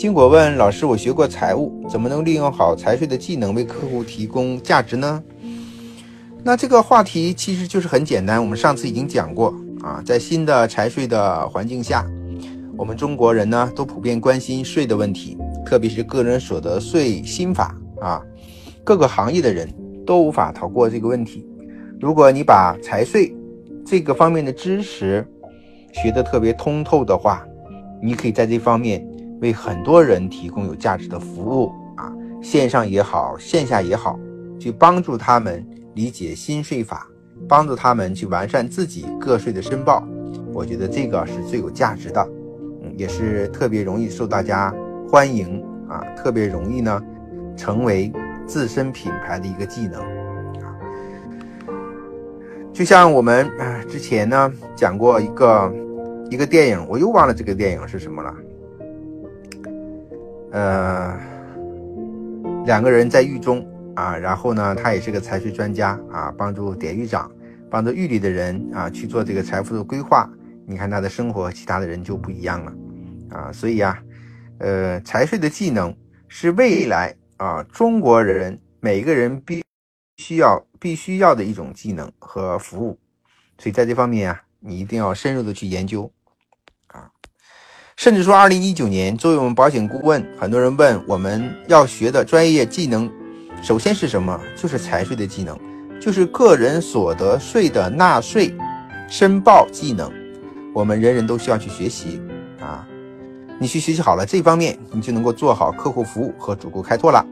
金果问老师：“我学过财务，怎么能利用好财税的技能为客户提供价值呢？”那这个话题其实就是很简单，我们上次已经讲过啊，在新的财税的环境下，我们中国人呢都普遍关心税的问题，特别是个人所得税新法啊，各个行业的人都无法逃过这个问题。如果你把财税这个方面的知识学得特别通透的话，你可以在这方面为很多人提供有价值的服务啊，线上也好，线下也好，去帮助他们。理解新税法，帮助他们去完善自己个税的申报，我觉得这个是最有价值的，嗯，也是特别容易受大家欢迎啊，特别容易呢成为自身品牌的一个技能。就像我们之前呢讲过一个一个电影，我又忘了这个电影是什么了，呃，两个人在狱中。啊，然后呢，他也是个财税专家啊，帮助典狱长，帮助狱里的人啊去做这个财富的规划。你看他的生活和其他的人就不一样了啊，所以呀，呃，财税的技能是未来啊中国人每个人必需要必须要的一种技能和服务。所以在这方面啊，你一定要深入的去研究。甚至说，二零一九年作为我们保险顾问，很多人问我们要学的专业技能。首先是什么？就是财税的技能，就是个人所得税的纳税申报技能，我们人人都需要去学习啊！你去学习好了这方面，你就能够做好客户服务和主顾开拓了。